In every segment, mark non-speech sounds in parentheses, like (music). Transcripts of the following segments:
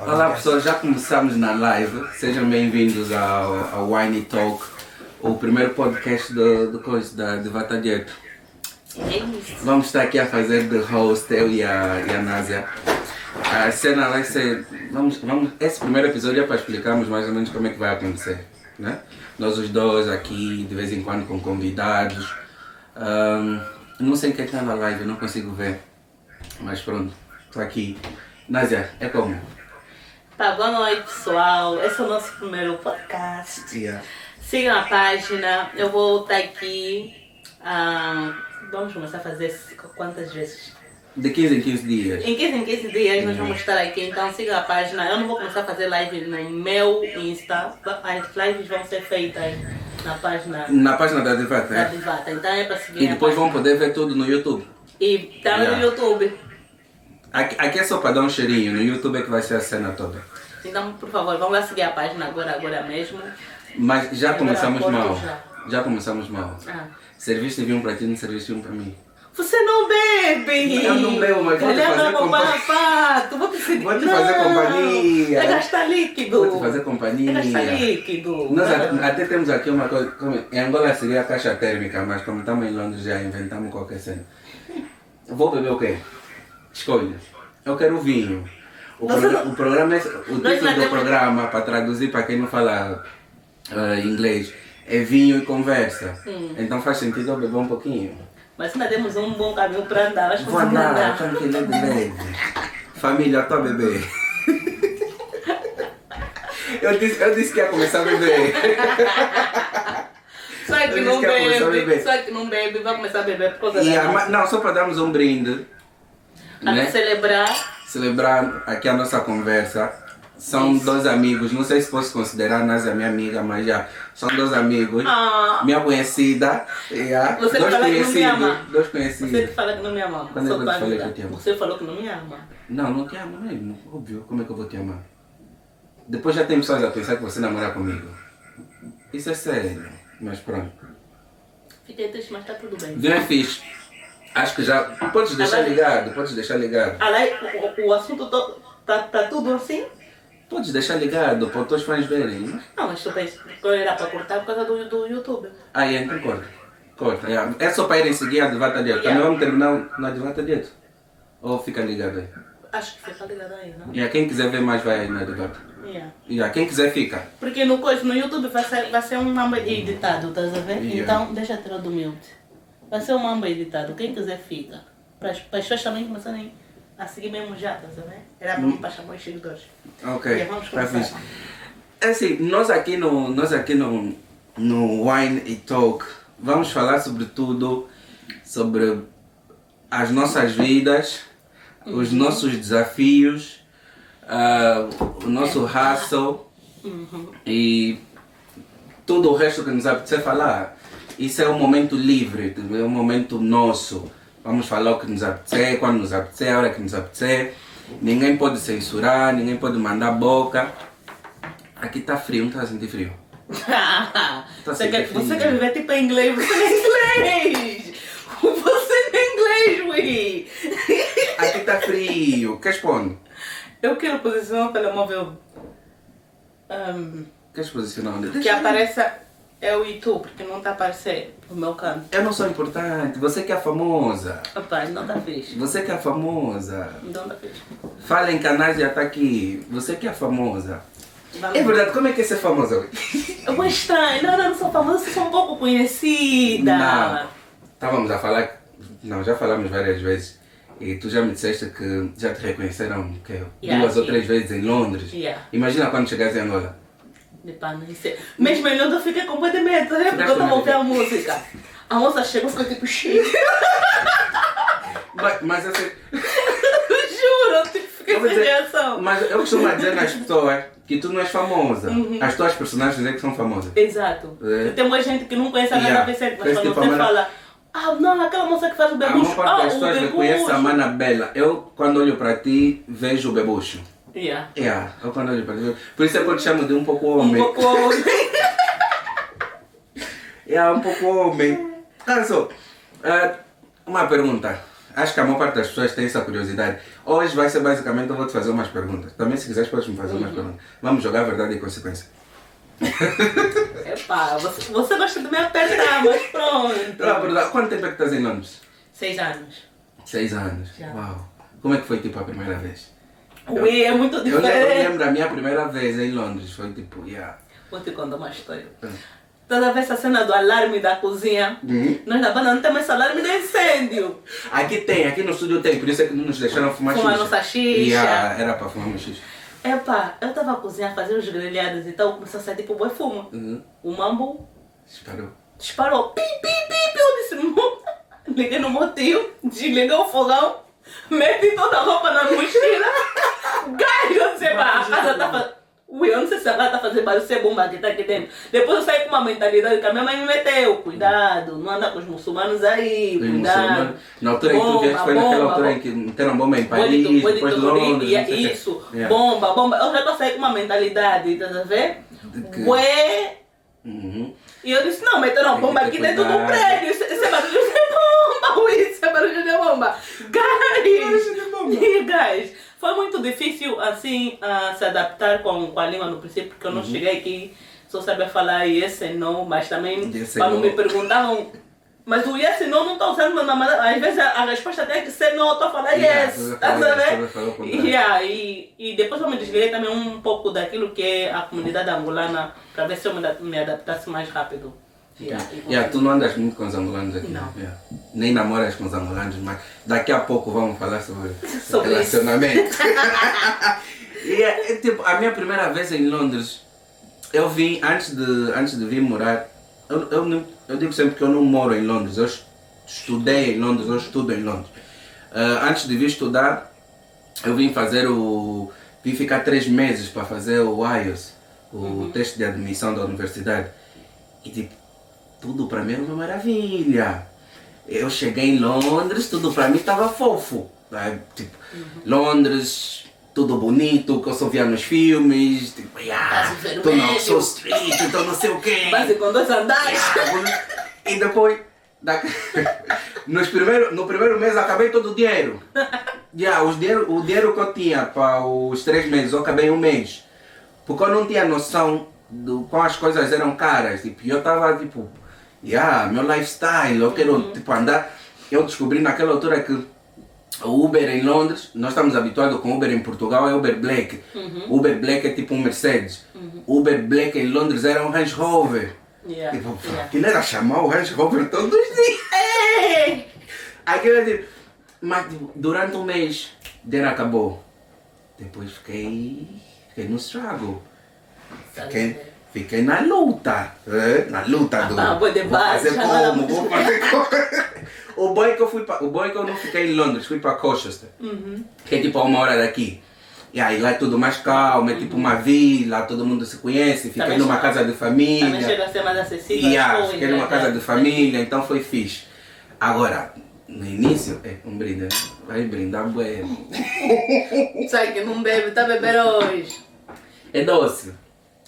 Olá pessoal, já começamos na live. Sejam bem-vindos ao, ao Wine Talk, o primeiro podcast do, do coisa da de Vata Dieta. É. Vamos estar aqui a fazer de host, eu e a, e a Násia. A cena vai ser. Vamos, vamos, esse primeiro episódio é para explicarmos mais ou menos como é que vai acontecer. Né? Nós os dois aqui, de vez em quando com convidados. Ahm, não sei quem está na live, não consigo ver. Mas pronto, estou aqui. Násia, é como? Tá, boa noite, pessoal. Esse é o nosso primeiro podcast. Yeah. Sigam a página. Eu vou estar aqui. ah, vamos começar a fazer quantas vezes? De 15 em 15 dias. Em 15 em 15 dias nós vamos estar aqui, então sigam a página. Eu não vou começar a fazer live no meu Insta. As lives vão ser feitas na página Na página da Divata, da é? Divata. Então é para seguir E depois vão poder ver tudo no YouTube. E também Yeah. no YouTube. Aqui, aqui é só para dar um cheirinho, no YouTube é que vai ser a cena toda. Então, por favor, vamos lá seguir a página agora, agora mesmo. Mas já começamos mal. já. Já começamos mal. Ah. Serviço de um para ti, não serviço de um para mim. Você não bebe! Eu não bebo, mas vou te fazer companhia. vou te seguir. Vou te fazer Não, companhia. É gastar líquido. Vou te fazer companhia. É gastar líquido. Nós Não. até temos aqui uma coisa, em Angola seria a caixa térmica, mas como estamos em Londres já inventamos qualquer cena. Vou beber o quê? Escolha. Eu quero vinho. O, não- o programa é, o título não do programa, para traduzir para quem não fala ah, inglês, é vinho e conversa. Hum. Então faz sentido eu beber um pouquinho. Mas ainda temos um bom caminho para andar. Acho que Vou andar, andar. tranquilo de leve. Família, tô a beber. (laughs) Eu disse, eu disse que ia começar a beber. (laughs) Só que não que a bebe, só que não bebe, vai começar a beber por causa E da a não, só para darmos um brinde, Para né? celebrar. Celebrar aqui a nossa conversa. São Isso. dois amigos, não sei se posso considerar Nasa minha amiga, mas já são dois amigos. Ah, Minha conhecida, yeah. Você dois fala que não me conhecidos, ama. dois você conhecidos. que fala que não me ama. Quando é eu falei que eu te amo? Você falou que não me ama. Não, não te amo mesmo, óbvio. Como é que eu vou te amar? Depois já tem pessoas a pensar que você namora comigo. Isso é sério, mas pronto. Fiquei triste, mas tá tudo bem. Viu, é fixe. Acho que já. Podes deixar Agora- ligado, podes deixar ligado. Ah, o, o assunto to, tá, tá tudo assim? Podes deixar ligado para os teus fãs verem. mas- Não, mas tu tens que para cortar por causa do, do YouTube. Ah, é, então corta. Corta. yeah. É só para irem seguir a Advata Dieto. Também vamos terminar na Advata Dieto. Ou fica ligado aí. Acho que tá ligado aí, não? Yeah, quem quiser ver mais vai aí na Advata. Yeah. Yeah, quem quiser fica. Porque no, no YouTube vai ser, vai ser um editado, estás a ver? Yeah. Então deixa tirar do mute. Vai ser um mamba editado, quem quiser fica. Para as pessoas também começarem a seguir mesmo já, a ver? Era para chamar os seguidores. Ok. Yeah, vamos tá começar. É assim, nós aqui no, nós aqui no, no Wine e Talk vamos falar sobre tudo, sobre as nossas vidas, os nossos desafios, ah, o nosso hustle e tudo o resto que nos apetecer falar. Isso é um momento livre, é um momento nosso. Vamos falar o que nos apetecer, quando nos apetecer, a hora que nos apetecer. Ninguém pode censurar, ninguém pode mandar boca. Aqui está frio, não está a sentir frio? (laughs) você, quer, você quer viver tipo em inglês? Você não é inglês! Você não é inglês, ui! Aqui está frio, queres pôr? Eu quero posicionar o telemóvel ahm, Queres posicionar onde? que apareça é o YouTube, porque não está a aparecer no meu canto. Eu não sou importante, você que é famosa. Opa, não está fixe. Você que é famosa. Não está fixe. Fala em canais já está aqui. Você que é famosa. É verdade, como é que é ser famosa? Eu vou estranho. Não, não, não sou famosa, eu sou um pouco conhecida. Não. Estávamos a falar, não, já falamos várias vezes. E tu já me disseste que já te reconheceram que Yeah, duas ou sim. três vezes em Londres. Yeah. Imagina quando chegares em Angola. De pá, não sei. Mesmo em Londres eu fiquei com muito medo, né? Porque eu estava a ouvir a música. A moça chegou e ficou tipo, "Xiii." Mas, mas, assim, (laughs) juro, eu tipo, fiquei eu sem reação. mas eu costumo dizer nas pessoas que tu não és famosa. Uhum. As tuas personagens é que são famosas. Exato. É. Tem muita gente que não conhece a Yeah. Ana Vicente, mas quando tipo você a fala, ah, não, aquela moça que faz o A bebucho, maior parte ah, das o pessoas reconhece a. Mana Bela. Eu, quando olho para ti, vejo o bebucho. Yeah. Yeah, eu para ti. Por isso é que eu te chamo de um pouco Um homem. É um pouco homem. (laughs) Olha só, ah, uma pergunta. Acho que a maior parte das pessoas tem essa curiosidade. Hoje vai ser basicamente, eu vou te fazer umas perguntas. Também se quiseres podes me fazer umas perguntas. Vamos jogar verdade e consequência. (laughs) Epá, você, você gosta de me apertar, mas pronto. Não, verdade. Quanto tempo é que estás em Londres? Seis anos. Seis anos. Já. Uau. Como é que foi tipo a primeira vez? Ui, é muito Eu, le- eu diferente. lembro a minha primeira vez em Londres. Foi tipo, yeah. Vou te contar uma história. Hum. Toda vez a cena do alarme da cozinha, Uhum. nós na banda não temos esse alarme de incêndio. Aqui tem, aqui no estúdio tem, por isso é que não nos deixaram fumar Fumar xixa. nossa xixa. Yeah, era para fumar uma xixa. Epá, eu tava a cozinhar, fazer os grelhados e tal, começou a sair tipo boi fumo. Uhum. O mambo Disparou. disparou. Pi, pi, pi, pi. Eu disse, (laughs) liguei no motivo, desliguei o fogão, meti toda a roupa na mochila. Gás, eu disse, pá, a casa tá fazendo. Ui, eu não sei se a casa tá fazendo barulho, se é bomba que tá aqui dentro. Depois eu saí com uma mentalidade que a minha mãe me meteu. Cuidado, não anda com os muçulmanos aí, cuidado. Na altura em que tu Bomba, vieste foi naquela bomba, altura em que meteram bomba em Paris, depois de Londres. não sei o quê. Isso, Yeah. bomba, bomba. Eu já tô saindo com uma mentalidade, estás a ver? De que- Ué. Uhum. E eu disse, não, meteram bomba aqui dentro do prédio. Isso, é barulho de bomba, (laughs) ui, isso é barulho de bomba. Barulho de bomba. (laughs) E gás. Foi muito difícil, assim, a se adaptar com, com a língua no princípio, porque eu Uhum. não cheguei aqui, só sabia falar and no, mas também, quando no. me perguntavam, mas o yes and no não estou usando na maneira, às vezes a, a resposta tem que ser eu estou a falar yes, tá falar yes, sabendo? o contrário. Yeah, e, e depois eu me desliguei também um pouco daquilo que é a comunidade angolana, para ver se eu me, me adaptasse mais rápido. Yeah, e Yeah, tu não andas muito com os angolanos aqui. Não. Yeah. Nem namoras com os angolanos, mas daqui a pouco vamos falar sobre, (laughs) Sobre relacionamento. (laughs) (laughs) e é, é tipo, a minha primeira vez em Londres, eu vim, antes de, antes de vir morar, eu, eu, eu digo sempre que eu não moro em Londres, eu es- estudei em Londres, eu estudo em Londres. Ah, antes de vir estudar, eu vim fazer o. Vim ficar três meses para fazer o IELTS, o teste de admissão da universidade. E tipo, tudo para mim era uma maravilha. Eu cheguei em Londres, tudo para mim estava fofo. né? Tipo, Londres, tudo bonito, que eu só via nos filmes. Tipo, yeah, tô na. Oxford Street, tô não sei o quê. Base com dois andares. E depois, da... (laughs) Nos primeiro, no primeiro mês acabei todo o dinheiro. Yeah, os dinheiro. O dinheiro que eu tinha para os três meses, eu acabei um mês. Porque eu não tinha noção do quão as coisas eram caras. Tipo, eu estava tipo, yeah, meu lifestyle, eu quero tipo, andar. Eu descobri naquela altura que o Uber em Londres, nós estamos habituados com Uber em Portugal, é Uber Black. Uber Black é tipo um Mercedes. Uber Black em Londres era um Range Rover. Yeah, Tipo, yeah. aquilo era chamar o Range Rover todos os dias. Aquilo era tipo, mas tipo, durante um mês, dinheiro acabou. Depois fiquei, fiquei no struggle. Fiquei, fiquei na luta. eh, Na luta do. Ah, vou de vou base, fazer como, vou fazer (laughs) como. O bom é que eu fui. O bom é que eu não fiquei em Londres, fui para Colchester. Uhum. Que é tipo a uma hora daqui. E aí lá é tudo mais calmo, é tipo uma vila, todo mundo se conhece, fiquei Também numa chega- casa de Também família. chega a ser mais acessível. Yeah, coisas, fiquei numa né? casa de família, então foi fixe. Agora, no início, é um brinde, né? vai brindar bueno. (laughs) Sabe que não bebe, tá bebendo hoje. É doce.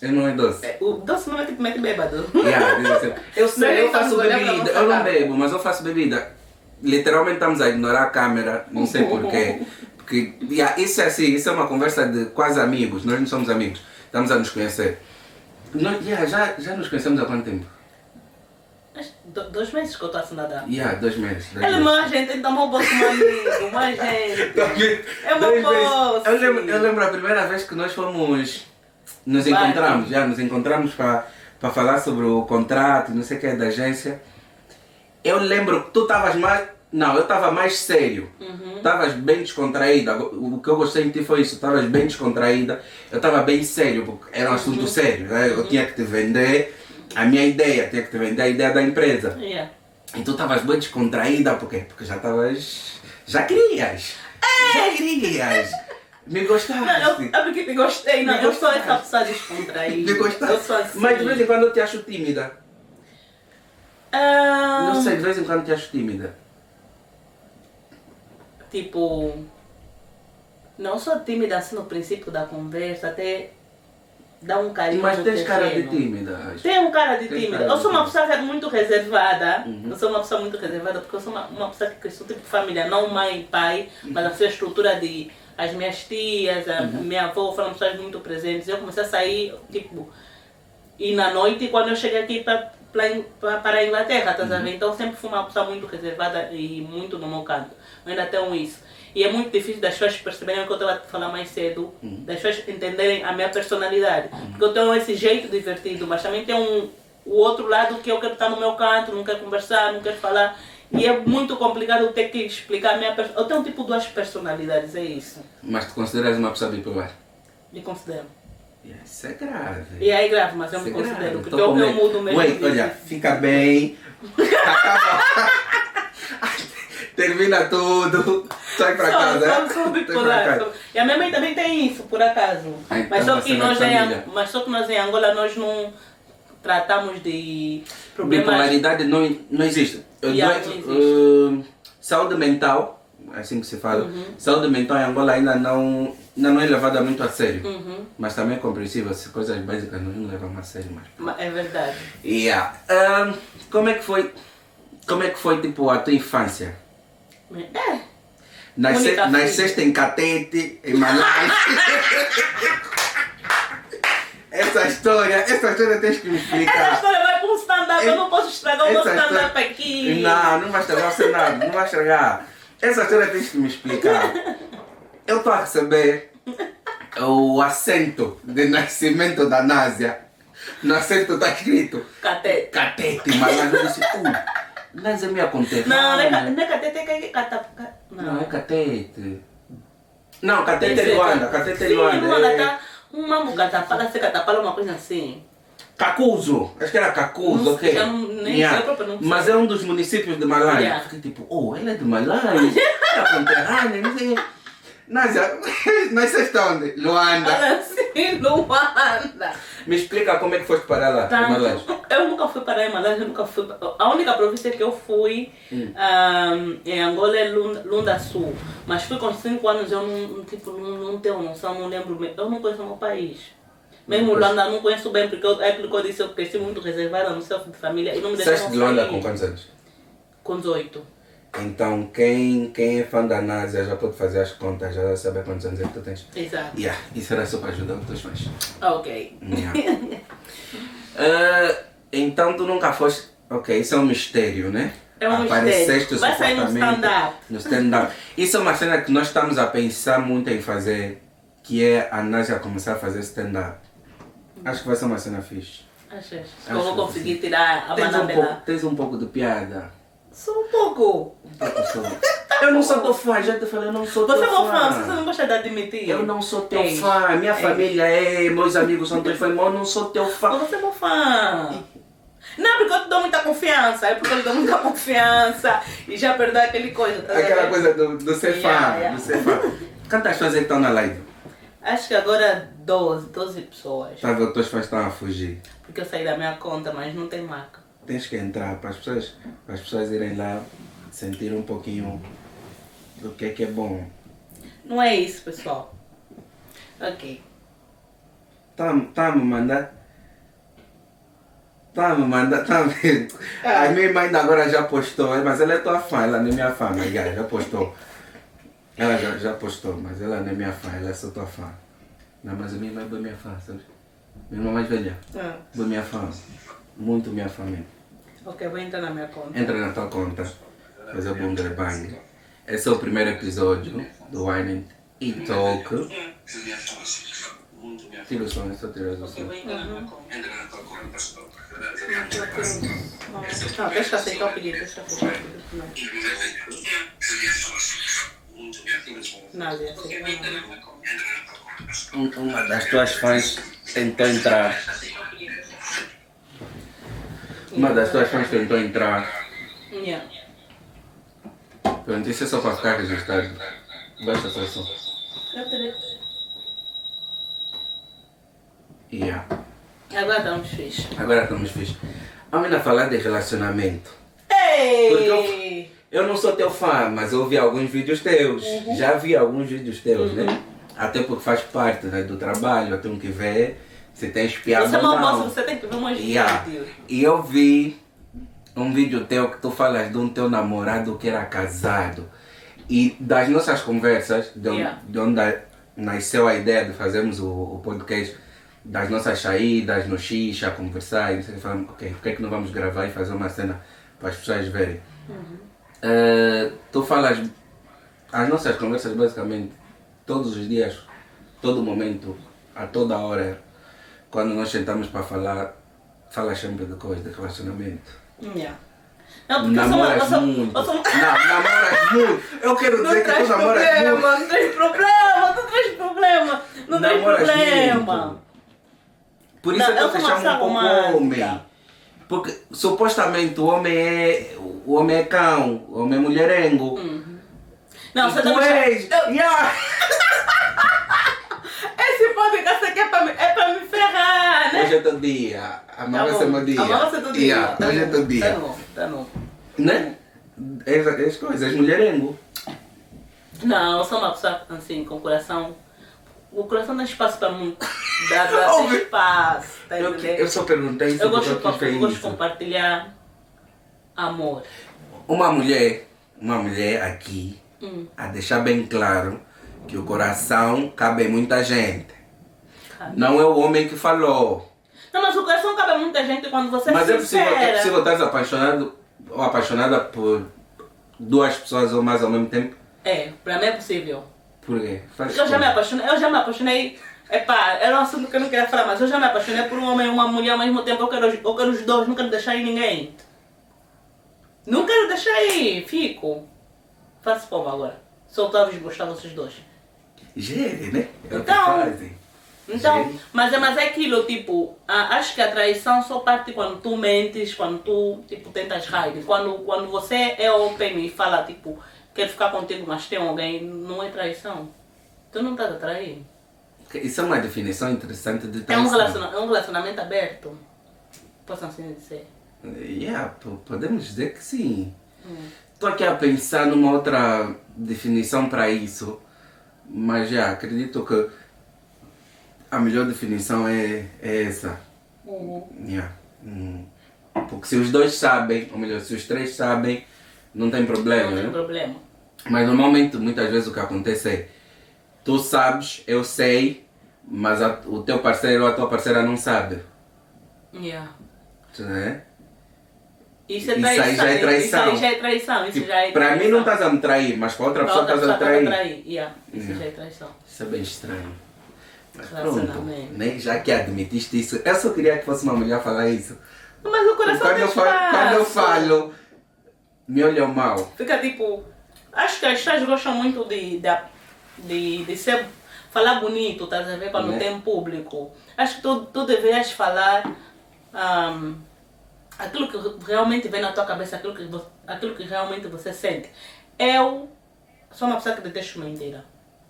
É não é doce. É, O doce não é tipo mete bêbado. Yeah, assim, (laughs) eu sei, eu faço bebida, eu não bebo, mas eu faço bebida. Literalmente estamos a ignorar a câmera, não sei porquê. Porque yeah, isso é assim, isso é uma conversa de quase amigos, nós não somos amigos, estamos a nos conhecer. Nós, yeah, já, já nos conhecemos há quanto tempo? Do- Dois meses que eu tô assim nada. Yeah, dois meses. Dois Ele é meses. mais gente, então bolso meu amigo, mais (laughs) gente. É uma posse. Eu lembro, eu lembro a primeira vez que nós fomos. Nos encontramos, já nos encontramos para falar sobre o contrato, não sei o que, da agência. Eu lembro que tu estavas mais. Não, eu estava mais sério. Uhum. Estavas bem descontraída. O que eu gostei de ti foi isso. Estavas bem descontraída. Eu estava bem sério, porque era um assunto sério. Né? Eu tinha que te vender a minha ideia, tinha que te vender a ideia da empresa. Yeah. E tu estavas bem descontraída, por quê? Porque já estavas. Já querias! Já querias! Me gostaste! Não, eu, é porque te gostei, não. Me Eu sou gostaste. essa pessoa descontraída. Me gostaste! Sou assim. Mas de vez em quando eu te acho tímida. Ah, Não sei, de vez em quando te acho tímida. Tipo. Não sou tímida assim no princípio da conversa, até. dá um carinho Mas no tens cara de terreno. tímida. acho. Tenho cara de tímida. cara Eu de sou uma pessoa que é muito reservada. Uhum. Eu sou uma pessoa muito reservada porque eu sou uma, uma pessoa que cresceu tipo família, não mãe e pai, mas a sua estrutura de as minhas tias, a Uhum. minha avó foram pessoas muito presentes. Eu comecei a sair, tipo, e na noite quando eu cheguei aqui para para a Inglaterra, tá Uhum. sabendo? Então sempre fui uma pessoa muito reservada e muito no meu canto. Eu ainda tenho isso. E é muito difícil das pessoas perceberem o que eu estava a falar mais cedo, Uhum. das pessoas entenderem a minha personalidade. Porque eu tenho esse jeito divertido, mas também tem um, o outro lado que eu quero estar no meu canto, não quero conversar, não quero falar. E é muito complicado eu ter que explicar a minha personalidade. Eu tenho tipo duas personalidades, é isso. Mas te consideras uma pessoa bipolar? Me considero. Isso é grave. E aí grave, mas eu me Isso é considero. grave. Eu, com eu medo. mudo mesmo. De- olha, fica bem. (laughs) Termina tudo. Sai pra casa. pra bipolar, casa. sou- E a minha mãe também tem isso, por acaso. Ah, então mas, só você que nós em, mas só que nós em Angola nós não tratamos de problemas. Bipolaridade não, não existe. Yeah, não existe. uh, saúde mental, assim que se fala, Uhum. saúde mental em Angola ainda não, ainda não é levada muito a sério. Uhum, Mas também é compreensível, se coisas básicas não levamos a sério mais. ma- é verdade. Yeah. Um, como é que foi, como é que foi tipo a tua infância? É. Nasce, nasceste em Catete, em Malai. (laughs) essa história, essa história tens que me Essa explicar. história vai para um stand-up, eu não posso estragar o meu Essa stand-up aqui. Não, não vai estragar o cenário, não vai estragar. Essa história tens que me explicar. Eu estou a receber o assento de nascimento da Násia. No assento está escrito Catete. Catete, Malai. Eu disse, uh, Násia minha conterrânea. Não, não é, não é catete, é é cata... ca- Não, é Não. Catete. Não, Catete é Luanda. ca- Catete é Sim, Luanda. Luanda é-. Um mambo catapala, se catapala, uma coisa assim. Cacuzo, acho que era Cacuzo, Não ok. não- nem sei, não sei. Mas é um dos municípios de Malai. Yeah. Fiquei tipo, oh, ela é de Malai, é a conterrânea, não sei. Násia, nasceste onde? Luanda. Olha assim, Luanda. Me explica como é que foste parar lá, em Malai. Tanto, eu nunca fui para Himalaias, eu nunca fui. A única província que eu fui Hum. ahm, em Angola é Lunda, Lunda Sul. Mas fui com 5 anos, eu não, tipo, não, não tenho noção, não lembro. Eu não conheço o meu país. Mesmo. Luanda, não conheço bem, porque eu, é aquilo que eu disse, eu cresci muito reservada no self de família e não me deixaram de Luanda com quantos anos? Com 18. Então, quem, quem é fã da Násia já pode fazer as contas, já sabe quantos anos é que tu tens. Exato. Yeah, isso era só para ajudar os teus fãs. Ok. Yeah. Ah, então tu nunca foste. Ok, isso é um mistério, né? É um Apareceste mistério. Vai sair no stand-up. No stand-up. Isso é uma cena que nós estamos a pensar muito em fazer, que é a Násia começar a fazer stand-up. Acho que vai ser uma cena fixe. Que Acho eu vou que conseguir tirar a Tens um, pouco, tens um pouco de piada. Só um pouco. Pouco só. (laughs) Eu não sou teu fã, já te falei, eu não sou Você é teu meu fã, você não gosta de admitir. Eu não sou teu Tens. fã, minha É. família é, meus amigos são teus fãs, eu não sou teu fã. Mas você é meu fã. Não, porque eu te dou muita confiança. É porque eu te dou muita confiança. E já perdeu aquele coisa. tá Aquela vendo? coisa do, do ser fã, Yeah, yeah. do ser fã. Quantas pessoas é estão na live? Acho que agora 12, 12 pessoas. Tá vendo? Os teus fãs estão a fugir. Porque eu saí da minha conta, mas não tem marca. Tens que entrar para as pessoas, para as pessoas irem lá sentir um pouquinho do que é que é bom. Não é isso, pessoal. Ok. Tá, tá a me mandar. Tá me mandar, tá vendo? Ah. A minha irmã ainda agora já postou, mas ela é tua fã, ela não é minha fã, mas já, já postou. Ela já, já postou, mas ela não é minha fã, ela é só tua fã. Não, mas a minha irmã é bem minha fã, sabe? Minha irmã mais velha, Ah, bem minha fã. Muito minha fã mesmo. ok, vou entrar na minha conta. Entra na tua conta, fazer bom bang. Esse é o primeiro episódio do Wine e Talk. Tira o som, é só tirar o som. Uhum. Não, deixa eu aceitar o pedido, deixa eu aceitar o pedido. Não, nada, aceita, não. Um- Uma das tuas fãs tentou entrar. Uma das tuas fãs tentou entrar. Yeah. Pronto, isso é só para ficar registrado. Baixa só som. Eu terei- Yeah. Agora estamos fixe. Agora estamos fixe. Vamos falar de relacionamento. Ei! Eu não sou teu fã, mas eu vi alguns vídeos teus. Já vi alguns vídeos teus, né? Até porque faz parte né, do trabalho, eu tenho que ver Se tem espiado Você é uma não. moça, você tem que ver umas Yeah. E eu vi um vídeo teu que tu falas de um teu namorado que era casado. E das nossas conversas, de onde, Yeah. de onde nasceu a ideia de fazermos o, o podcast, das nossas saídas no xixa, conversar, e não sei falamos, ok, por que é que não vamos gravar e fazer uma cena para as pessoas verem? Eh, tu falas, as nossas conversas basicamente, todos os dias, todo momento, a toda hora, quando nós sentamos para falar, falas sempre de coisas, de relacionamento. Yeah. Não, porque eu sou uma. Eu Namoras sou, muito. eu sou. Não, namoras (laughs) muito. Eu quero dizer que tu namoras muito. problema, não traz problema, não traz problema, não Namoras problema. muito. Por isso Não, é que eu te chamo um pouco pessoa homem. Porque supostamente o homem é. O homem é cão, o homem é mulherengo. Não, você tá me és. chamando- Yeah. (laughs) Esse podcast aqui é pra, me, é pra me ferrar, né? Hoje é teu dia. Amanhã vai Tá ser bom. meu dia. Amanhã vai ser teu dia. Yeah, Tá hoje é bom, teu dia. Tá bom, tá bom. Né? És, és coisas, és mulherengo. Não, eu sou uma pessoa assim, com coração. O coração dá espaço pra mim. Dá, dá (laughs) espaço. Tá Eu, eu só perguntei isso eu gosto, eu eu gosto de compartilhar amor. Uma mulher, uma mulher aqui, Hum. a deixar bem claro que o coração cabe em muita gente. Cabe. Não é o homem que falou. Não, mas o coração cabe muita gente quando você Mas é possível, é possível estar apaixonado ou apaixonada por duas pessoas ou mais ao mesmo tempo? É, pra mim é possível. Por quê? Faz Porque eu já me apaixonei, eu já me apaixonei. Epá, era um assunto que eu não queria falar, mas eu já me apaixonei por um homem e uma mulher ao mesmo tempo. Eu quero, os- eu quero os dois, não quero deixar ir ninguém. Não quero deixar ir, fico. Faço como agora? Soltar-vos gostar vocês dois. Gere, né? É Então, fazem. Então, Gere. mas é, mas é aquilo, tipo, a- acho que a traição só parte quando tu mentes, quando tu, tipo, tentas raid. Quando, quando você é open e fala, tipo, quero ficar contigo, mas tem alguém, não é traição. Tu não estás a trair. Isso é uma definição interessante de É um, traição. relaciona- é um relacionamento aberto. Posso assim dizer. Yeah, po- podemos dizer que sim. Hum. Estou aqui a pensar numa outra definição para isso, mas já acredito que a melhor definição é, é essa. Yeah. Hum. Porque se os dois sabem, ou melhor, se os três sabem, não tem problema. Não tem né? problema. Mas normalmente, muitas vezes o que acontece é, tu sabes, eu sei, mas a- o teu parceiro ou a tua parceira não sabe. Yeah. Né? Isso é Isso aí traição. já é traição. Isso aí já é traição. Isso Tipo, já é para mim traição. não estás a me trair, mas para outra Pra pessoa estás a pessoa trair. trair. Yeah. Isso Yeah. já é traição. Isso é bem estranho. Mas pronto, né? já que admitiste isso, eu só queria que fosse uma mulher falar isso. Mas o coração Quando tem eu, falo, quando eu falo, me olham mal. Fica tipo. Acho que as pessoas gostam muito de, de, de, de ser. Falar bonito, estás a ver? Quando Né? tem público. Acho que tu, tu deverias falar ahm, aquilo que realmente vem na tua cabeça, aquilo que, vo- aquilo que realmente você sente. Eu sou uma pessoa que detesta mentira.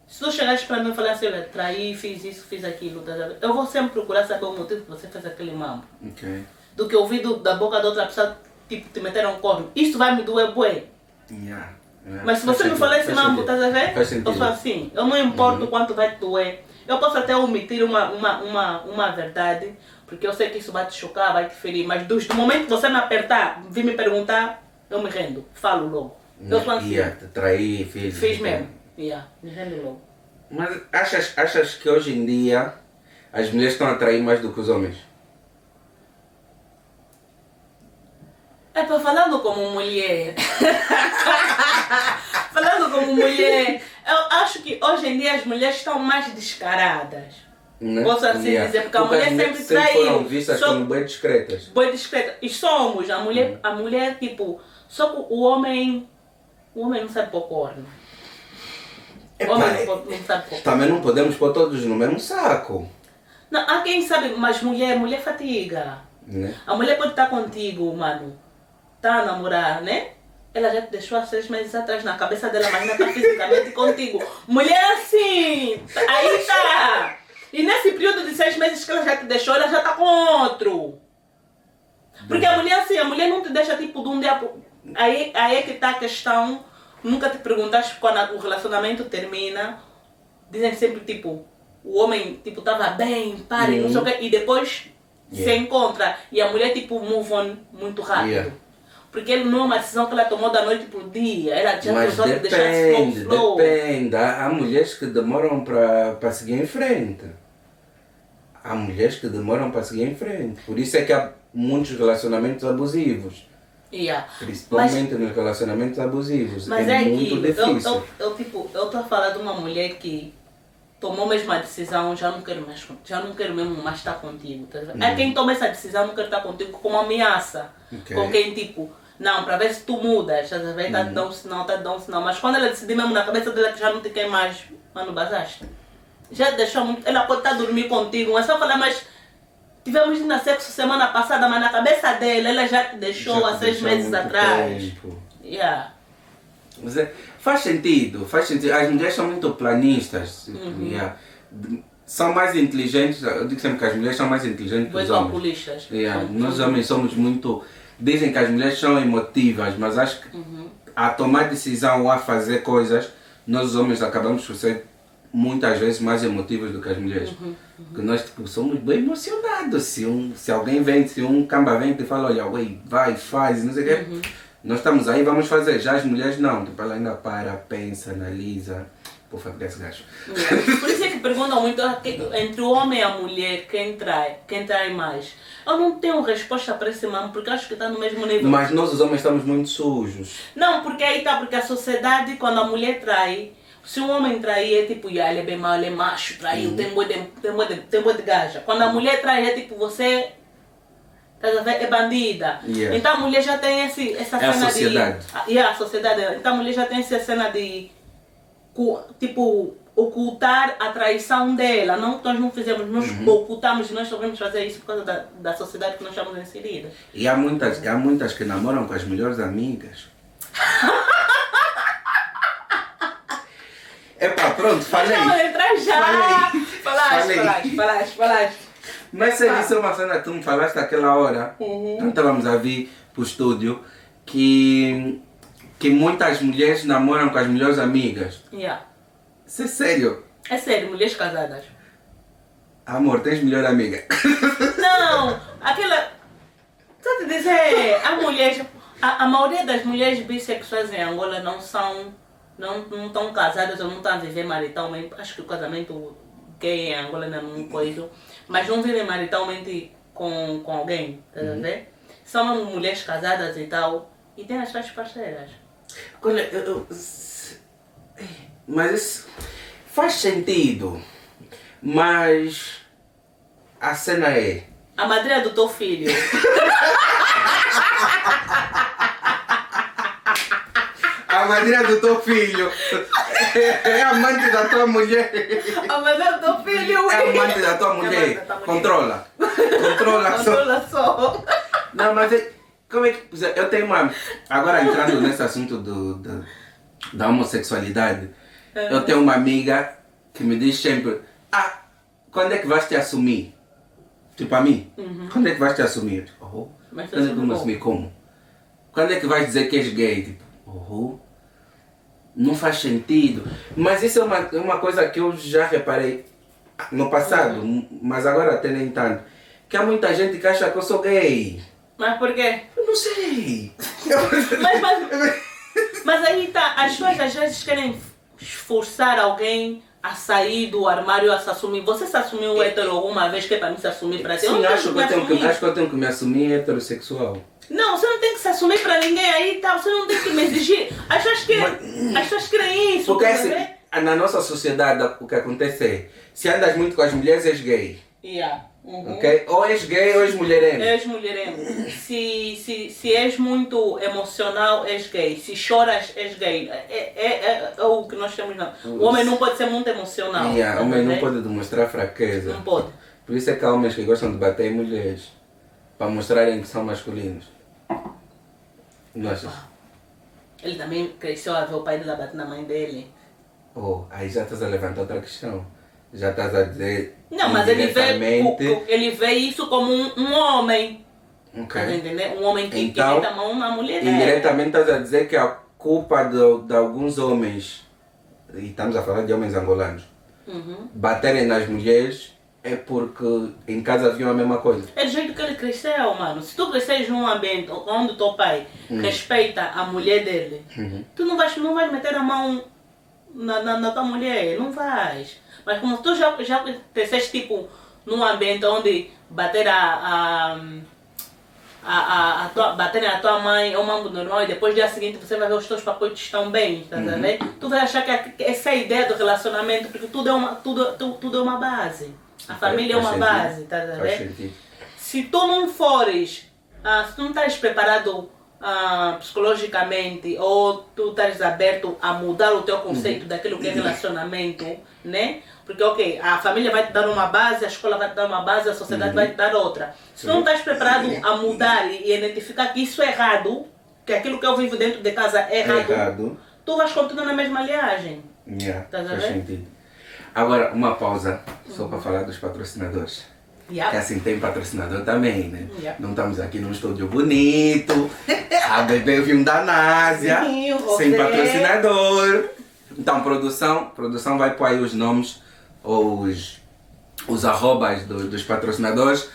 Se tu chegares para mim e falar assim, olha, traí, fiz isso, fiz aquilo, a ver? eu vou sempre procurar saber o motivo que você fez aquele mambo. Ok. Do que ouvir do- da boca da outra pessoa, tipo, te meter um corno. Isso vai me doer, bué. Yeah. Yeah. Mas se você me falar esse mambo, estás a ver? Eu sou assim. Eu não importo quanto vai te doer. Eu posso até omitir uma, uma, uma, uma verdade, porque eu sei que isso vai te chocar, vai te ferir. Mas do, do momento que você me apertar, vir me perguntar, eu me rendo. Falo logo. Eu sou assim. Yeah, te traí, fiz. Fiz mesmo. Yeah, me rendo logo. Mas achas, achas que hoje em dia as mulheres estão a trair mais do que os homens? É para falando como mulher. (laughs) falando como mulher, eu acho que hoje em dia as mulheres estão mais descaradas. Né? Posso assim dizer, porque a mulher as mulheres sempre traiu. foram vistas Só- como bem discretas. Boi discreta. E somos, a mulher, a mulher, tipo, só que o homem. O homem não sabe pôr corno. O Epá, homem não, pode- não sabe pôr corno. Também não podemos pôr todos no mesmo saco. Não, há quem sabe, mas mulher, mulher fatiga. Né? A mulher pode estar contigo, mano. Tá a namorar, né? Ela já te deixou há seis meses atrás na cabeça dela, mas não está fisicamente contigo. Mulher assim, aí tá. E nesse período de seis meses que ela já te deixou, ela já tá com outro. Porque a mulher assim, a mulher não te deixa tipo de um dia aí, aí é que tá a questão. Nunca te perguntaste quando o relacionamento termina. Dizem sempre tipo, o homem, tipo, tava bem, pare, não sei o quê, e depois se Yeah. encontra. E a mulher, tipo, move on muito rápido. Yeah. Porque ele não é uma decisão que ela tomou da noite pro dia. Ela já Mas pensou de deixar depende, slow. depende. Há mulheres que demoram para seguir em frente. Há mulheres que demoram para seguir em frente. Por isso é que há muitos relacionamentos abusivos. Yeah. Principalmente nos relacionamentos abusivos. Mas é, é, muito. Eu, difícil. eu, eu, tipo, eu tô a falar de uma mulher que tomou mesmo a decisão, já não quero mais, já não quero mesmo mais estar contigo. Tá? É quem toma essa decisão, não quero estar contigo como ameaça. Ok. Com quem, tipo, não, para ver se tu mudas, estás a ver? Tá a te dar um sinal, tá a dar um sinal. Mas quando ela decidiu mesmo na cabeça dela que já não te quer mais, mano, basaste. Já deixou muito. Ela pode estar a dormir contigo, é só falar, mas tivemos na sexo semana passada, mas na cabeça dela, ela já te deixou Já há seis deixou meses atrás. tempo. Yeah. Mas é- faz sentido, faz sentido. As mulheres são muito planistas. Uhum. yeah. São mais inteligentes. Eu digo sempre que as mulheres são mais inteligentes que os homens. calculistas. Yeah, Uhum. Nós homens somos muito. Dizem que as mulheres são emotivas, mas acho que Uhum. a tomar decisão ou a fazer coisas, nós os homens acabamos por ser muitas vezes mais emotivos do que as mulheres. Uhum, Porque nós tipo, somos bem emocionados. Se, um, se alguém vem, se um camba vem e fala, olha, ué, vai, faz, não sei o quê. Uhum. Nós estamos aí, vamos fazer. Já as mulheres não. Tipo, ela ainda para, pensa, analisa. Por favor, desse gajo. Por isso é que perguntam muito ah, entre o homem e a mulher quem trai, quem trai mais. Eu não tenho resposta para esse mano porque acho que está no mesmo nível. Mas nós os homens estamos muito sujos. Não, porque aí tá, porque a sociedade, quando a mulher trai, se um homem trair é tipo, "Ya, ele é bem mau, ele é macho, traiu, tem boi de, tem boi de, tem boi de gaja. Quando a mulher trai é tipo, você a é bandida. Yeah. Então a mulher já tem esse, essa É a cena sociedade. de. Ah, yeah, a sociedade. Então a mulher já tem essa cena de. Tipo, ocultar a traição dela. Não que nós não fizemos, nós Uhum. ocultamos e nós sabemos fazer isso por causa da, da sociedade que nós estamos inseridas. E há muitas, há muitas que namoram com as melhores amigas. (laughs) Epá, pronto, falei. Não, entrar já! Falei. Falaste, Falei. falaste, falaste, falaste. Mas se isso é uma cena que tu me falaste naquela hora, então estávamos a vir para o estúdio, que, que muitas mulheres namoram com as melhores amigas. Yeah. Isso é sério. É sério, mulheres casadas. Amor, tens melhor amiga. (laughs) Não, aquela. Só te dizer, a mulher. A, a maioria das mulheres bissexuais em Angola não são. Não, não estão casadas ou não estão a viver maritalmente. Acho que o casamento gay em Angola não coisa. Mas não vivem maritalmente com, com alguém, tá ver? São mulheres casadas e tal. E têm as suas parceiras. Olha, eu, mas isso faz sentido. Mas a cena é. A madrinha do teu filho. (laughs) A madrinha do teu filho é amante da tua mulher. A madrinha do teu filho, É amante da tua amante mulher. da tua mulher. Controla. Controla só. (laughs) Controla só. Não, mas é, como é que. Eu tenho uma. Agora entrando nesse assunto do, do- da homossexualidade, eu tenho uma amiga que me diz sempre: Ah, quando é que vais te assumir? Tipo a mim. Quando é que vais te assumir? Digo, Oh, quando é que me assumir como? Quando é que vais dizer que és gay? Tipo, oh, não faz sentido. Mas isso é uma, é uma coisa que eu já reparei no passado, mas agora até nem tanto. Que há muita gente que acha que eu sou gay. Mas por quê? Eu não sei. (laughs) Mas, mas, mas aí tá, as pessoas às vezes querem esforçar alguém a sair do armário a se assumir. Você se assumiu hétero alguma vez que é para mim se assumir para ti? Eu Sim, acho que, eu tenho que, acho que eu tenho que me assumir heterossexual. Não, você não tem que se assumir para ninguém aí, tá? Você não tem que me exigir. As pessoas que, as pessoas querem isso. Porque assim, na nossa sociedade o que acontece é, se andas muito com as mulheres és gay. Yeah. Uhum. Ok? Ou és gay ou és mulherengo. És mulherengo. Se, se, se és muito emocional, és gay. Se choras, és gay. É, é, é, é o que nós temos. Não. O homem não pode ser muito emocional. Yeah, tá homem não pode demonstrar fraqueza. Não pode. Por isso é que há homens que gostam de bater em mulheres. Para mostrarem que são masculinos. Não achas? Ele também cresceu a ver o pai dele bater na mãe dele. Oh, aí já estás a levantar outra questão. Já estás a dizer. Não, mas ele vê, ele vê isso como um, um homem. Ok. Tá? Um homem que, Então, que mão na mulher. Indiretamente estás a dizer que a culpa de, de alguns homens, e estamos a falar de homens angolanos, Uhum. baterem nas mulheres é porque em casa viam a mesma coisa. É do jeito que ele cresceu, mano. Se tu cresceres num ambiente onde o teu pai respeita a mulher dele, tu não vais, não vais meter a mão na, na, na tua mulher, não vais. Mas como tu já, já cresceste tipo num ambiente onde bater a. a a, a, a tua, bater na tua mãe é um mambo normal e depois dia seguinte você vai ver os teus pacotes estão bem, tá vendo? Tu vai achar que a- que essa é a ideia do relacionamento, porque tudo é uma, tudo, tu- tudo é uma base. A família é Faz uma sentido. base, tá Faz vendo? sentido. se tu não fores, ah, se tu não estás preparado ah, psicologicamente ou tu estás aberto a mudar o teu conceito daquilo que é relacionamento, né? Porque, ok, a família vai te dar uma base, a escola vai te dar uma base, a sociedade vai te dar outra. Se tu não estás preparado a mudar e identificar que isso é errado, que aquilo que eu vivo dentro de casa é errado, Errado. tu vais continuar na mesma linhagem. Yeah, a faz ver? sentido. Agora, uma pausa, só para falar dos patrocinadores. Que Yeah. assim tem patrocinador também, né? Yeah. Não estamos aqui num estúdio bonito, (laughs) a beber vinho da Násia, Sim, sem patrocinador. Então, produção, produção vai pôr aí os nomes, os, os arrobas do- dos patrocinadores.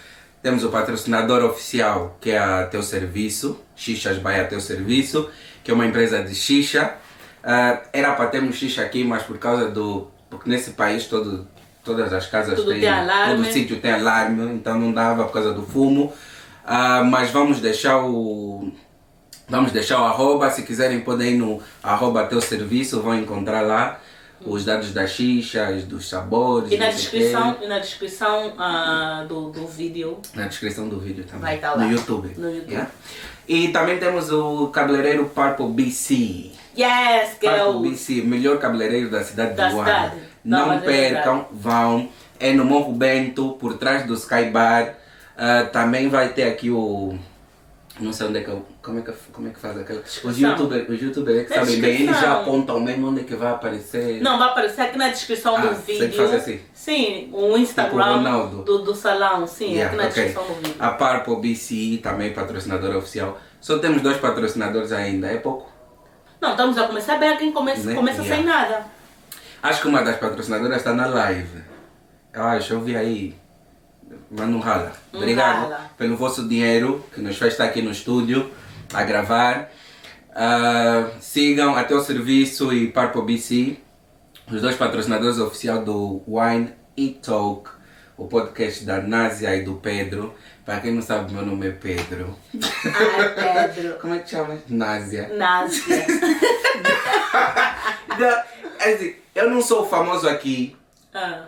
Temos o patrocinador oficial, que é a Teu Serviço, Xixas Bahia Teu Serviço, que é uma empresa de xixa. Ah, era para termos xixa aqui, mas por causa do. Porque nesse país todo, todas as casas Tudo têm. tem alarme. Todo sítio tem alarme, então não dava por causa do fumo. Ah, mas vamos deixar o. Vamos deixar o arroba, se quiserem podem ir no arroba teu serviço, vão encontrar lá os dados das xixas, dos sabores. E na descrição, e na descrição ah, do, do vídeo Na descrição do vídeo também. Vai estar lá. No YouTube. No YouTube. yeah? E também temos o cabeleireiro Purple BC. Yes, que é Purple BC, melhor cabeleireiro da cidade Da de Luanda. Não, Não é percam, vão. É no Morro Bento, por trás do Sky Bar. Ah, também vai ter aqui o. Não sei onde é que eu. Como é que, como é que faz aquela. Os youtubers, os youtubers é que Na sabem bem, eles já apontam mesmo onde é que vai aparecer. Não, vai aparecer aqui na descrição Ah, do tem que vídeo. fazer assim? Sim, o Tipo Instagram Ronaldo. do, do salão, sim, Yeah, aqui na ok. descrição do vídeo. A Purple BC também patrocinadora oficial. Só temos dois patrocinadores ainda, é pouco. Não, estamos a começar bem, quem começa, Né? começa Yeah. sem nada. Acho que uma das patrocinadoras está na live. Eu acho, eu vi aí. Mas não rala. Obrigado rala. pelo vosso dinheiro que nos fez estar aqui no estúdio a gravar. Ah, sigam até o serviço e Purple BC, os dois patrocinadores oficiais do Wine e Talk, o podcast da Násia e do Pedro. Para quem não sabe, meu nome é Pedro. Ai, Pedro. Como é que chama? Násia. Násia. (laughs) Da- é assim, eu não sou famoso aqui. Ah.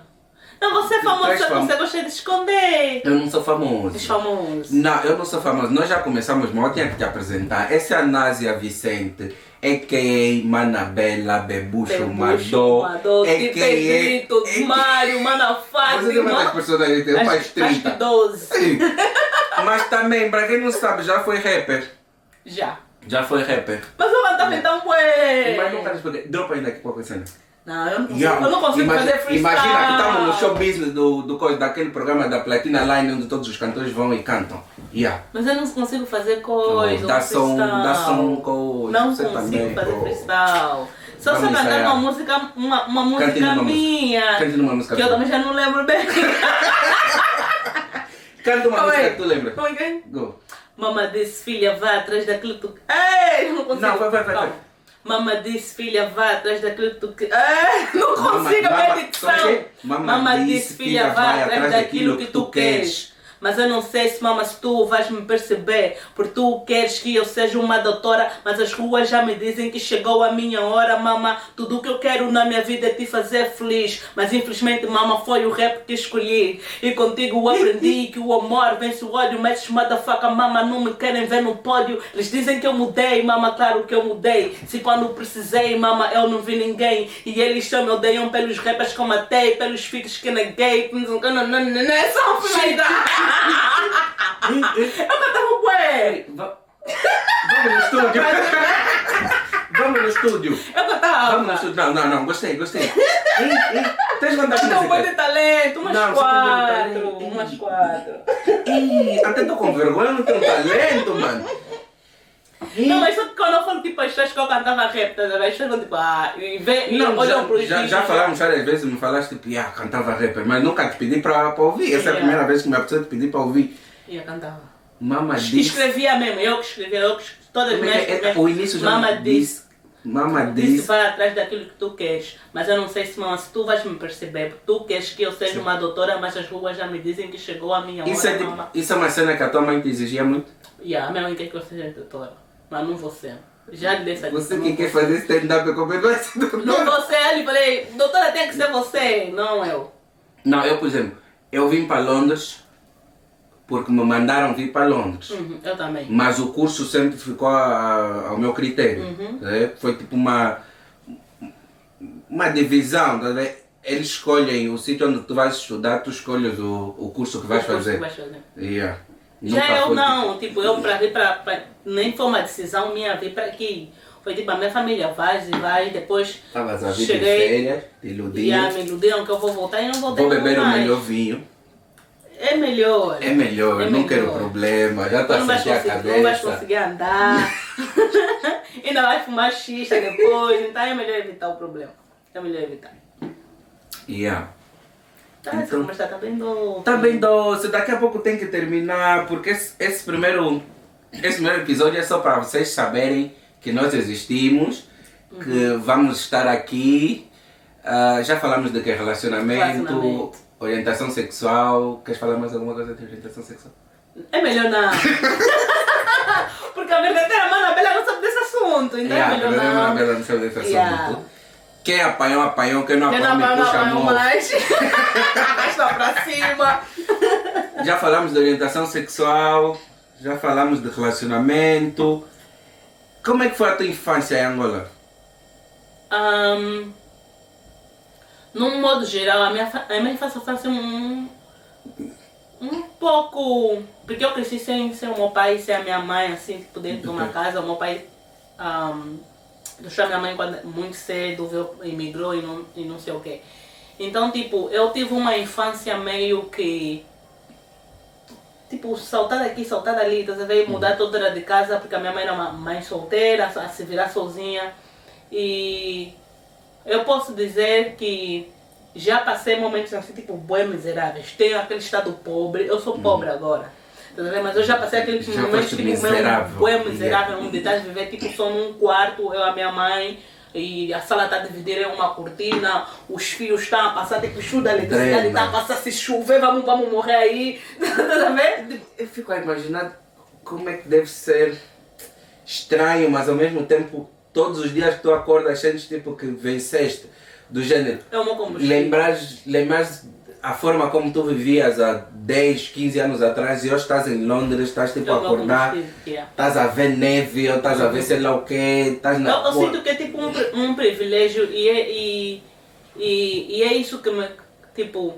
Não, você é famoso, que fam- você gosta de esconder. Eu não sou famoso. Os famosos. Não, eu não sou famoso. Nós já começamos, mas eu tinha que te apresentar. Essa é a Násia Vicente, a.k.a. Manabela Bebucho Madó, de Pedrito, Mário, Mana Você tem quantas Fátima. personalidades? Tem mais Acho, acho que 30. 12. Sim. Mas também, pra quem não sabe, já foi rapper. Já. Já foi rapper. Mas eu cantava então, ué. Mas não quero explicar. Dropa ainda aqui a cena. Não, eu não consigo, Yeah. eu não consigo Imagi- fazer freestyle. Imagina que estamos no show business do, do, coisa, daquele programa da Platina Line onde todos os cantores vão e cantam. Yeah. Mas eu não consigo fazer coisa. Dá som, dá som com Não você consigo também, fazer pô. freestyle. Só se eu cantar uma música, uma, uma música minha. Cante numa música Que eu também já não lembro bem. (laughs) Canta uma música aí. que tu lembra. Como é que é? Go. Mama disse, filha, vá atrás daquilo que tu... Ei, não consigo. Não, vai, vai, vai. Mama disse, filha, vá atrás daquilo que tu... que- Ei, não Mama- consigo a minha mama- é? Mama disse, filha, vai atrás daquilo que tu queres. Mas eu não sei se, mama, se tu vais me perceber. Porque tu queres que eu seja uma doutora. Mas as ruas já me dizem que chegou a minha hora, mama. Tudo o que eu quero na minha vida é te fazer feliz. Mas infelizmente, mama, foi o rap que escolhi. E contigo aprendi (laughs) que o amor vence o ódio. Mas motherfucker, mama, não me querem ver no pódio. Eles dizem que eu mudei, mama, claro que eu mudei. Se quando precisei, mama, eu não vi ninguém. E eles só me odeiam pelos rappers que eu matei, pelos filhos que neguei. Não, não, não, não, não é só uma finalidade. Eu cantava bué. Va- Vamos no estúdio. Vamos no estúdio. Eu cantava. Vamos no estúdio. Não, não, não. Gostei, gostei. Ei, ei, Tens quantas Tenho bué de músicas? talento, umas Não, bué de quatro, umas quatro. Ih, até tô com vergonha, não tenho talento, mano. Não, mas que quando eu falo tipo as pessoas que eu cantava rap, tá vendo? As pessoas tipo, ah, e, vê, e Não, olham já, pros já, já falamos várias vezes, me falaste tipo, ah, cantava rapper, mas nunca te pedi para ouvir. Essa é a primeira vez que me apeteceu te pedir para ouvir. E eu cantava. Mama E disse. escrevia mesmo, eu que escrevia, eu que todas as é minhas é? minhas- O início já Mama disse. Mama Disse disse. vai atrás daquilo que tu queres, mas eu não sei se, mama, se tu vais me perceber. Tu queres que eu seja uma doutora, mas as ruas já me dizem que chegou a minha hora, Isso é, tipo, isso é uma cena que a tua mãe te exigia muito. Yeah, a minha mãe quer que eu seja doutora, mas não ser. Já lhe dei essa Você que quer fazer stand-up com vai ser doutor. Não vou ser, eu falei, doutora tem que ser você, não eu. Não, eu, por exemplo, eu vim para Londres porque me mandaram vir para Londres. Uhum, eu também. Mas o curso sempre ficou a- ao meu critério. Uhum. né? Foi tipo uma, uma divisão. tá? Eles escolhem o sítio onde tu vais estudar, tu escolhes o, o curso que vais O curso fazer. que vais fazer. Yeah. Já eu não, tipo, eu para vir para. Nem foi uma decisão minha vir para aqui. Foi tipo, a minha família vai e vai, depois Estavas a vir de cheguei férias, te e iludiam. ah, me iludiram que eu vou voltar e não voltei Vou beber o mais. melhor vinho. É melhor. É melhor, É não quero melhor. problema. Já Tu está não a vais, sentir a conseguir, não vais cabeça. conseguir andar. (laughs) Ainda vai fumar xixa depois. Então é melhor evitar o problema. É melhor evitar. Yeah. Tá, essa Então- conversa tá bem doce. Tá bem doce, daqui a pouco tem que terminar, porque esse, esse primeiro, esse primeiro episódio é só para vocês saberem que nós existimos, que vamos estar aqui. Ah, já falamos de que relacionamento, Relacionamento. orientação sexual. Queres falar mais alguma coisa de orientação sexual? É melhor não. (laughs) Porque a verdadeira mana bela não sabe desse assunto. Então Yeah, é melhor verdade, não. uma bela não sabe desse Yeah. Assunto. Quem apanhou, apanhou. Quem não Eu apanhou, não me não puxa a mão. mais. (laughs) Arrasta pra cima. Já falamos de orientação sexual, já falamos de relacionamento. Como é que foi a tua infância em Angola? Ahm, num modo geral, a minha, a minha infância foi assim um, um pouco. Porque eu cresci sem, sem o meu pai e sem a minha mãe, assim, tipo, dentro de uma casa. O meu pai ahm, deixou a minha mãe quando, muito cedo, veio, emigrou e não, e não sei o quê. Então, tipo, eu tive uma infância meio que. Tipo, saltar daqui, saltar dali, tá vendo? Mudar toda de casa, porque a minha mãe era uma mãe solteira, a se virar sozinha. E eu posso dizer que já passei momentos assim, tipo, bem miseráveis. Tenho aquele estado pobre, eu sou pobre agora. Tá? Mas eu já passei aqueles Já momentos foste tipo, miserável. bem miserável, onde estás a viver tipo só num quarto, eu e a minha mãe. E a sala está dividida em uma cortina, os fios estão a passar, tipo, chuva da eletricidade está a passar, se chover, vamos, vamos morrer aí. (laughs) Tá? Eu fico a imaginar como é que deve ser estranho, mas ao mesmo tempo, todos os dias que tu acordas, sentes tipo que venceste. Do gênero, É meu combustível. lembrares, lembrares a forma como tu vivias há 10, 15 anos atrás e hoje estás em Londres, estás tipo É a acordar, yeah. estás a ver neve ou estás a ver sei lá o quê, estás na Eu, eu sinto que é tipo um, um privilégio e é, e, e, e é isso que me. Tipo.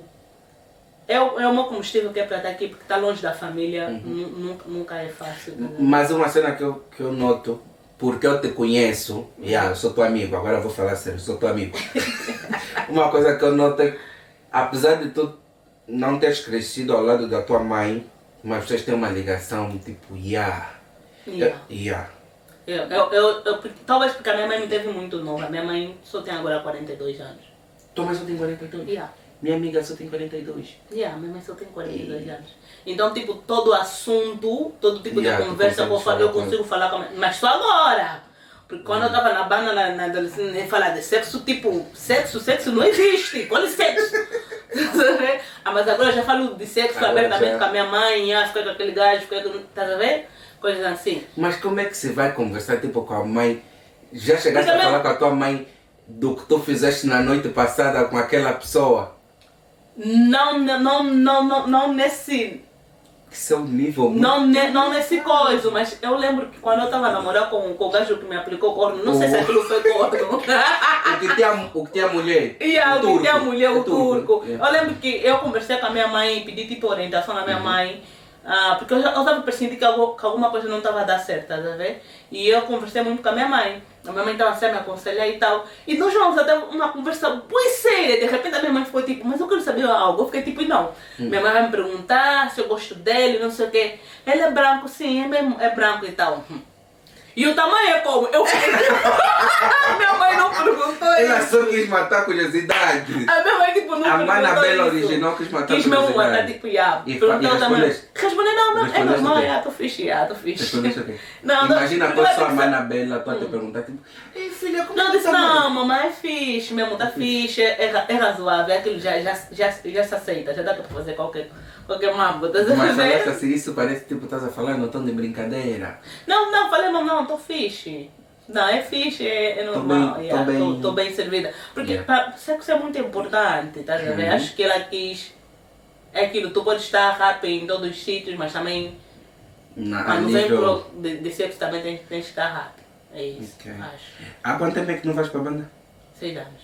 É o, é o meu combustível que é para estar aqui, porque está longe da família, nu- nunca, nunca é fácil. né? Mas uma cena que eu, que eu noto, porque eu te conheço, yeah, eu sou teu amigo, agora eu vou falar sério, sou teu amigo. (laughs) uma coisa que eu noto é apesar de tu não teres crescido ao lado da tua mãe, mas vocês têm uma ligação tipo, yeah. Yeah. yeah. Eu, eu, eu, eu- talvez porque a minha mãe me teve muito nova. Minha mãe só tem agora 42 anos. Tua mãe só tem 42? Yeah. Minha amiga só tem 42. Yeah, minha mãe só tem 42 anos. Então, tipo, todo assunto, todo tipo Yeah, de conversa que eu, falo, eu consigo falar com a minha Mas só agora! Porque quando eu tava na banda, na, na adolescência, nem falar de sexo, tipo, sexo, sexo não existe. Qual é sexo? (laughs) ah, mas agora eu já falo de sexo Agora abertamente já. com a minha mãe, ah, ficar com aquele gajo, ficar com. Tá a ver? Coisas assim. Mas como é que você vai conversar tipo com a mãe? Já chegaste a Porque falar com a tua mãe do que tu fizeste na noite passada com aquela pessoa? Não, não, não, não, não, não nesse. Que seu nível Não, ne, não nesse coisa, mas eu lembro que quando eu tava a namorar com, com o gajo que me aplicou corno, não sei se Oh. aquilo foi corno. (laughs) O que tem a, o que tem a mulher? E a, o que tem a mulher, o turco. Yeah. Eu lembro que eu conversei com a minha mãe pedi tipo orientação à minha mãe. Ah, porque eu estava percebendo que, algo- que alguma coisa não estava a dar certo, tá a ver? E eu conversei muito com a minha mãe. A minha mãe estava sempre a me aconselhar e tal. E nós vamos até uma conversa bem séria. De repente a minha mãe ficou tipo, mas eu quero saber algo. Eu fiquei tipo, não. Minha mãe vai me perguntar se eu gosto dele, não sei o quê. Ele é branco, sim, é, mesmo, é branco e tal. Hum. E o tamanho é como? Eu fiquei... (laughs) minha mãe não perguntou Ela isso. só quis matar a curiosidade. A minha mãe tipo não A perguntou Mana Bela isso. original quis matar a Quis mesmo matar curiosidade. tipo, yeah. E Perguntou respondeste? Respondi, não, não, é normal, yeah, tô fixe, yeah, tô fixe. Respondeste o quê? Não, não, Imagina não, quando não, sua não, Mana Bela está a te perguntar, tipo, Ei filha, como Não, é disse, tá, não, mãe?" mamãe é fixe mesmo, tá fixe, é, ra- é razoável, é aquilo já, já, já, já se aceita, já dá pra fazer qualquer, qualquer mambo, tá Mas falaste assim, isso parece tipo, estás a falar no tom de brincadeira. Não, não, falei, não, não, tô fixe. Não, é fixe, é, é normal, bem- yeah, bem- tô, tô bem servida. Porque Yeah. sexo é muito importante, tá vendo? Uhum. Acho que ela quis, é aquilo, tu pode estar rápido em todos os sítios, mas também, Na, a quando vem nível... pro, de, de sexo também tem, tem que estar rápido. É isso, Ok. acho. Há quanto tempo é que não vais para a banda? Seis anos.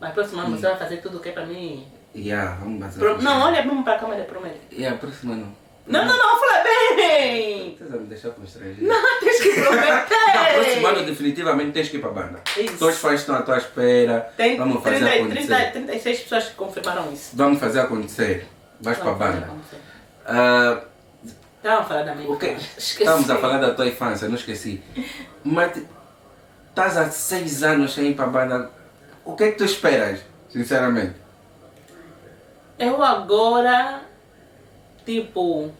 Mas próximo ano você vai fazer tudo o que é pra mim. Yeah, vamos fazer. Pro- não, olha mesmo pra câmera, promete. Yeah, próxima não. Não, não, não, fala bem! Vocês vão me deixar constrangido. Não, (laughs) tens que prometer! Próximo ano definitivamente tens que ir para a banda. Isso. Todos os fãs estão à tua espera. Tem Vamos fazer 30, acontecer. 30, 36 pessoas que confirmaram isso. Vamos fazer acontecer. Vais para a banda. acontecer. Ah, Estávamos a falar da minha o que- infância. Esqueci. Estamos a falar da tua infância, não esqueci. Mas estás há seis anos sem ir para a banda. O que é que tu esperas, sinceramente? Eu agora, tipo,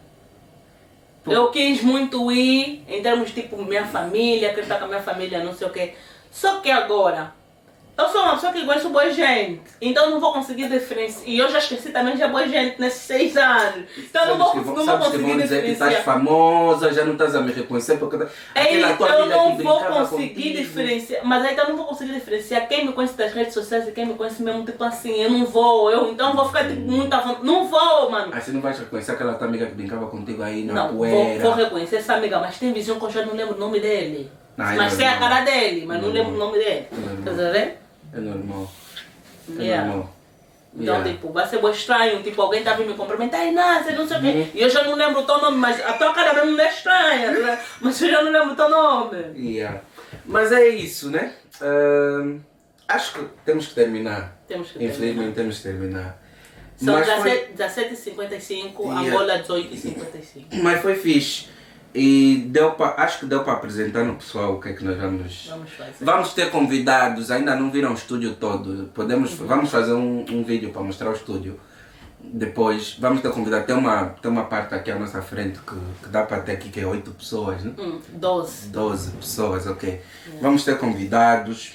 eu quis muito ir em termos tipo minha família, quero estar com a minha família, não sei o quê. Só que agora, eu sou uma pessoa que de boa gente, então eu não vou conseguir diferenciar. E eu já esqueci também de boa gente nesses seis anos. Então eu não vou, que não vou sabes que conseguir vão dizer que estás diferenciar. famosa, já não estás a me reconhecer porque Aí aquela tua eu não vou conseguir contigo. diferenciar, mas aí então eu não vou conseguir diferenciar quem me conhece das redes sociais e quem me conhece mesmo, tipo assim, eu não vou, eu então vou ficar tipo muito à vontade. Não vou, mano. Aí você não vais reconhecer aquela tua amiga que brincava contigo aí na Não, vou, poeira. vou reconhecer essa amiga, mas tem visão que eu já não lembro o nome dele. Não, é mas sei a cara dele, mas não Normal. lembro o nome dele. Normal. Tá vendo? É normal. É Yeah. normal. Então, Yeah. tipo, vai ser estranho, tipo, alguém tá vindo me cumprimentar, ai, Nácia, não sei o Uhum. quê. E eu já não lembro o teu nome, mas a tua cara mesmo não é estranha, né? mas eu já não lembro o teu nome. Yeah. Mas é isso, né? Ahn, acho que temos que terminar. Temos que terminar. Infelizmente temos que terminar. São Mas foi, 17 17h55, Yeah. Angola 18h55. mas foi fixe. E deu pra, acho que deu para apresentar no pessoal o que é que nós vamos. Vamos fazer. Vamos ter convidados, ainda não viram o estúdio todo. Podemos, Vamos fazer um, um vídeo para mostrar o estúdio. Depois vamos ter convidado. Tem uma, tem uma parte aqui à nossa frente que, que dá para ter aqui que é 8 pessoas, né? Hum, 12. 12 pessoas, ok. Vamos ter convidados.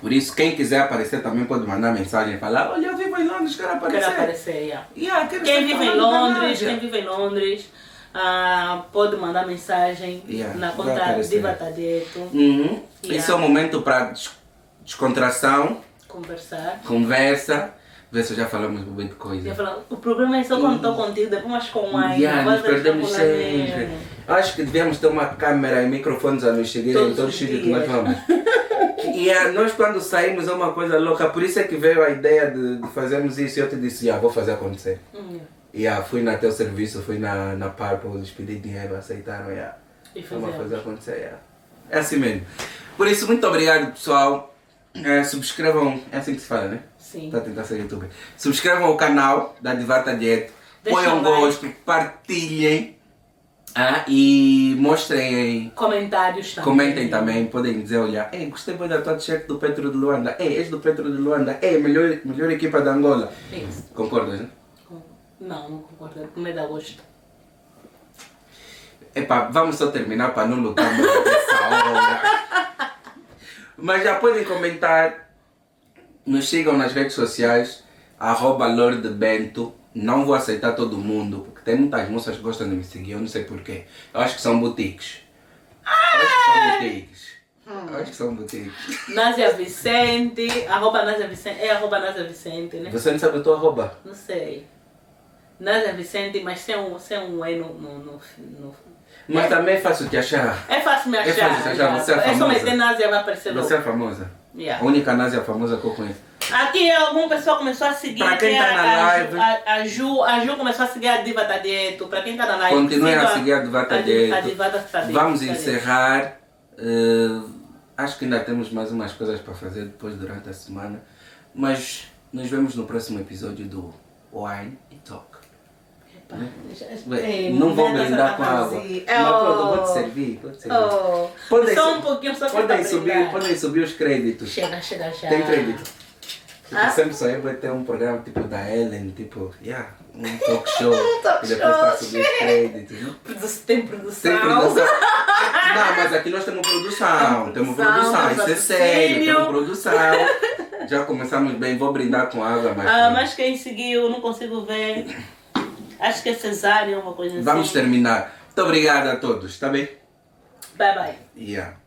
Por isso, quem quiser aparecer também pode mandar mensagem e falar: Olha, eu vivo em Londres, quero aparecer. Quero aparecer, yeah. Yeah, quero Quem vive em falando da Londres, Nádia. quem vive em Londres, ah, pode mandar mensagem Yeah, na conta. Diva Tadeto, Uhum. Yeah. Esse é o momento para des- descontração, conversar. conversa. Vê se já falamos de coisa. Falo, o problema é só quando estou contigo, depois mais com wine. Yeah, nos perdemos sempre. Acho que devíamos ter uma câmera e microfones a nos seguir em Todos todos os sítios que nós vamos. (laughs) E nós quando saímos é uma coisa louca, por isso é que veio a ideia de, de fazermos isso e eu te disse, ah, vou fazer acontecer. Hum, E ah, fui na teu serviço, fui na, na Purple, lhes pedi dinheiro, aceitaram, yeah. E Vamos fazemos. fazer acontecer, yeah. É assim mesmo. Por isso, muito obrigado pessoal. Eh, subscrevam, é assim que se fala, né? Sim. Está a tentar ser youtuber. Subscrevam o canal da Divata Diet. Ponham um like. gosto, partilhem. Ah, e mostrem, Comentários também. comentem também, podem dizer, olha, ei, gostei muito da tua t-shirt do Petro de Luanda, ei, és do Petro de Luanda, ei, melhor, melhor equipa da Angola. Isso. Concordas, né? Não, não concordo. Com medo de gosto. Epá, vamos só terminar para não lutar essa hora. Mas já podem comentar, nos sigam nas redes sociais, arroba Lorde Bento. Não vou aceitar todo mundo, porque tem muitas moças que gostam de me seguir, eu não sei porquê. Eu acho que são boutiques. Eu acho que são boutiques. Eu acho que são boutiques. Násia Vicente, arroba Násia Vicente, é arroba Násia Vicente, né? Você não sabe a tua arroba? Não sei. Násia Vicente, mas sem um, sem um E no, no, no, no- Mas também é fácil te achar. É fácil me É achar. fácil te achar, você é só famosa. meter Násia vai aparecer logo. Você é famosa. Yeah. A única Násia famosa que eu conheço. Aqui alguma pessoa começou a seguir. Pra quem que tá é na a, live. A, a, Ju, a Ju começou a seguir a Diva Tadeto. Pra quem tá na live. Continuem a seguir a Divata a Di- Tadeto. Divata Tadeto. Vamos encerrar. Eh, acho que ainda temos mais umas coisas para fazer depois durante a semana. Mas nos vemos no próximo episódio do Wine e Talk. Pá, já- Bem, é, não vou brindar com água. fantasia. Mas pronto, eu vou te Oh. servir. Vou te servir. Oh, Podem só um pouquinho, só Podem subir, podem subir os créditos. Chega, chega já. Tem crédito. Tipo, Ah? sempre sonhei vai ter um programa tipo da Ellen, tipo, yeah, um talk (laughs) show. talk e depois a show, subir os créditos. Tem produção. Tem produção. Não, mas aqui nós temos produção. Temos produção, Isso é sério. Temos produção. Já começamos bem. Vou brindar com água, mas. Ah, mas quem seguiu, não consigo ver. Acho que é cesárea, uma coisa assim. Vamos terminar. Muito obrigado a todos, tá bem? Bye bye. Yeah.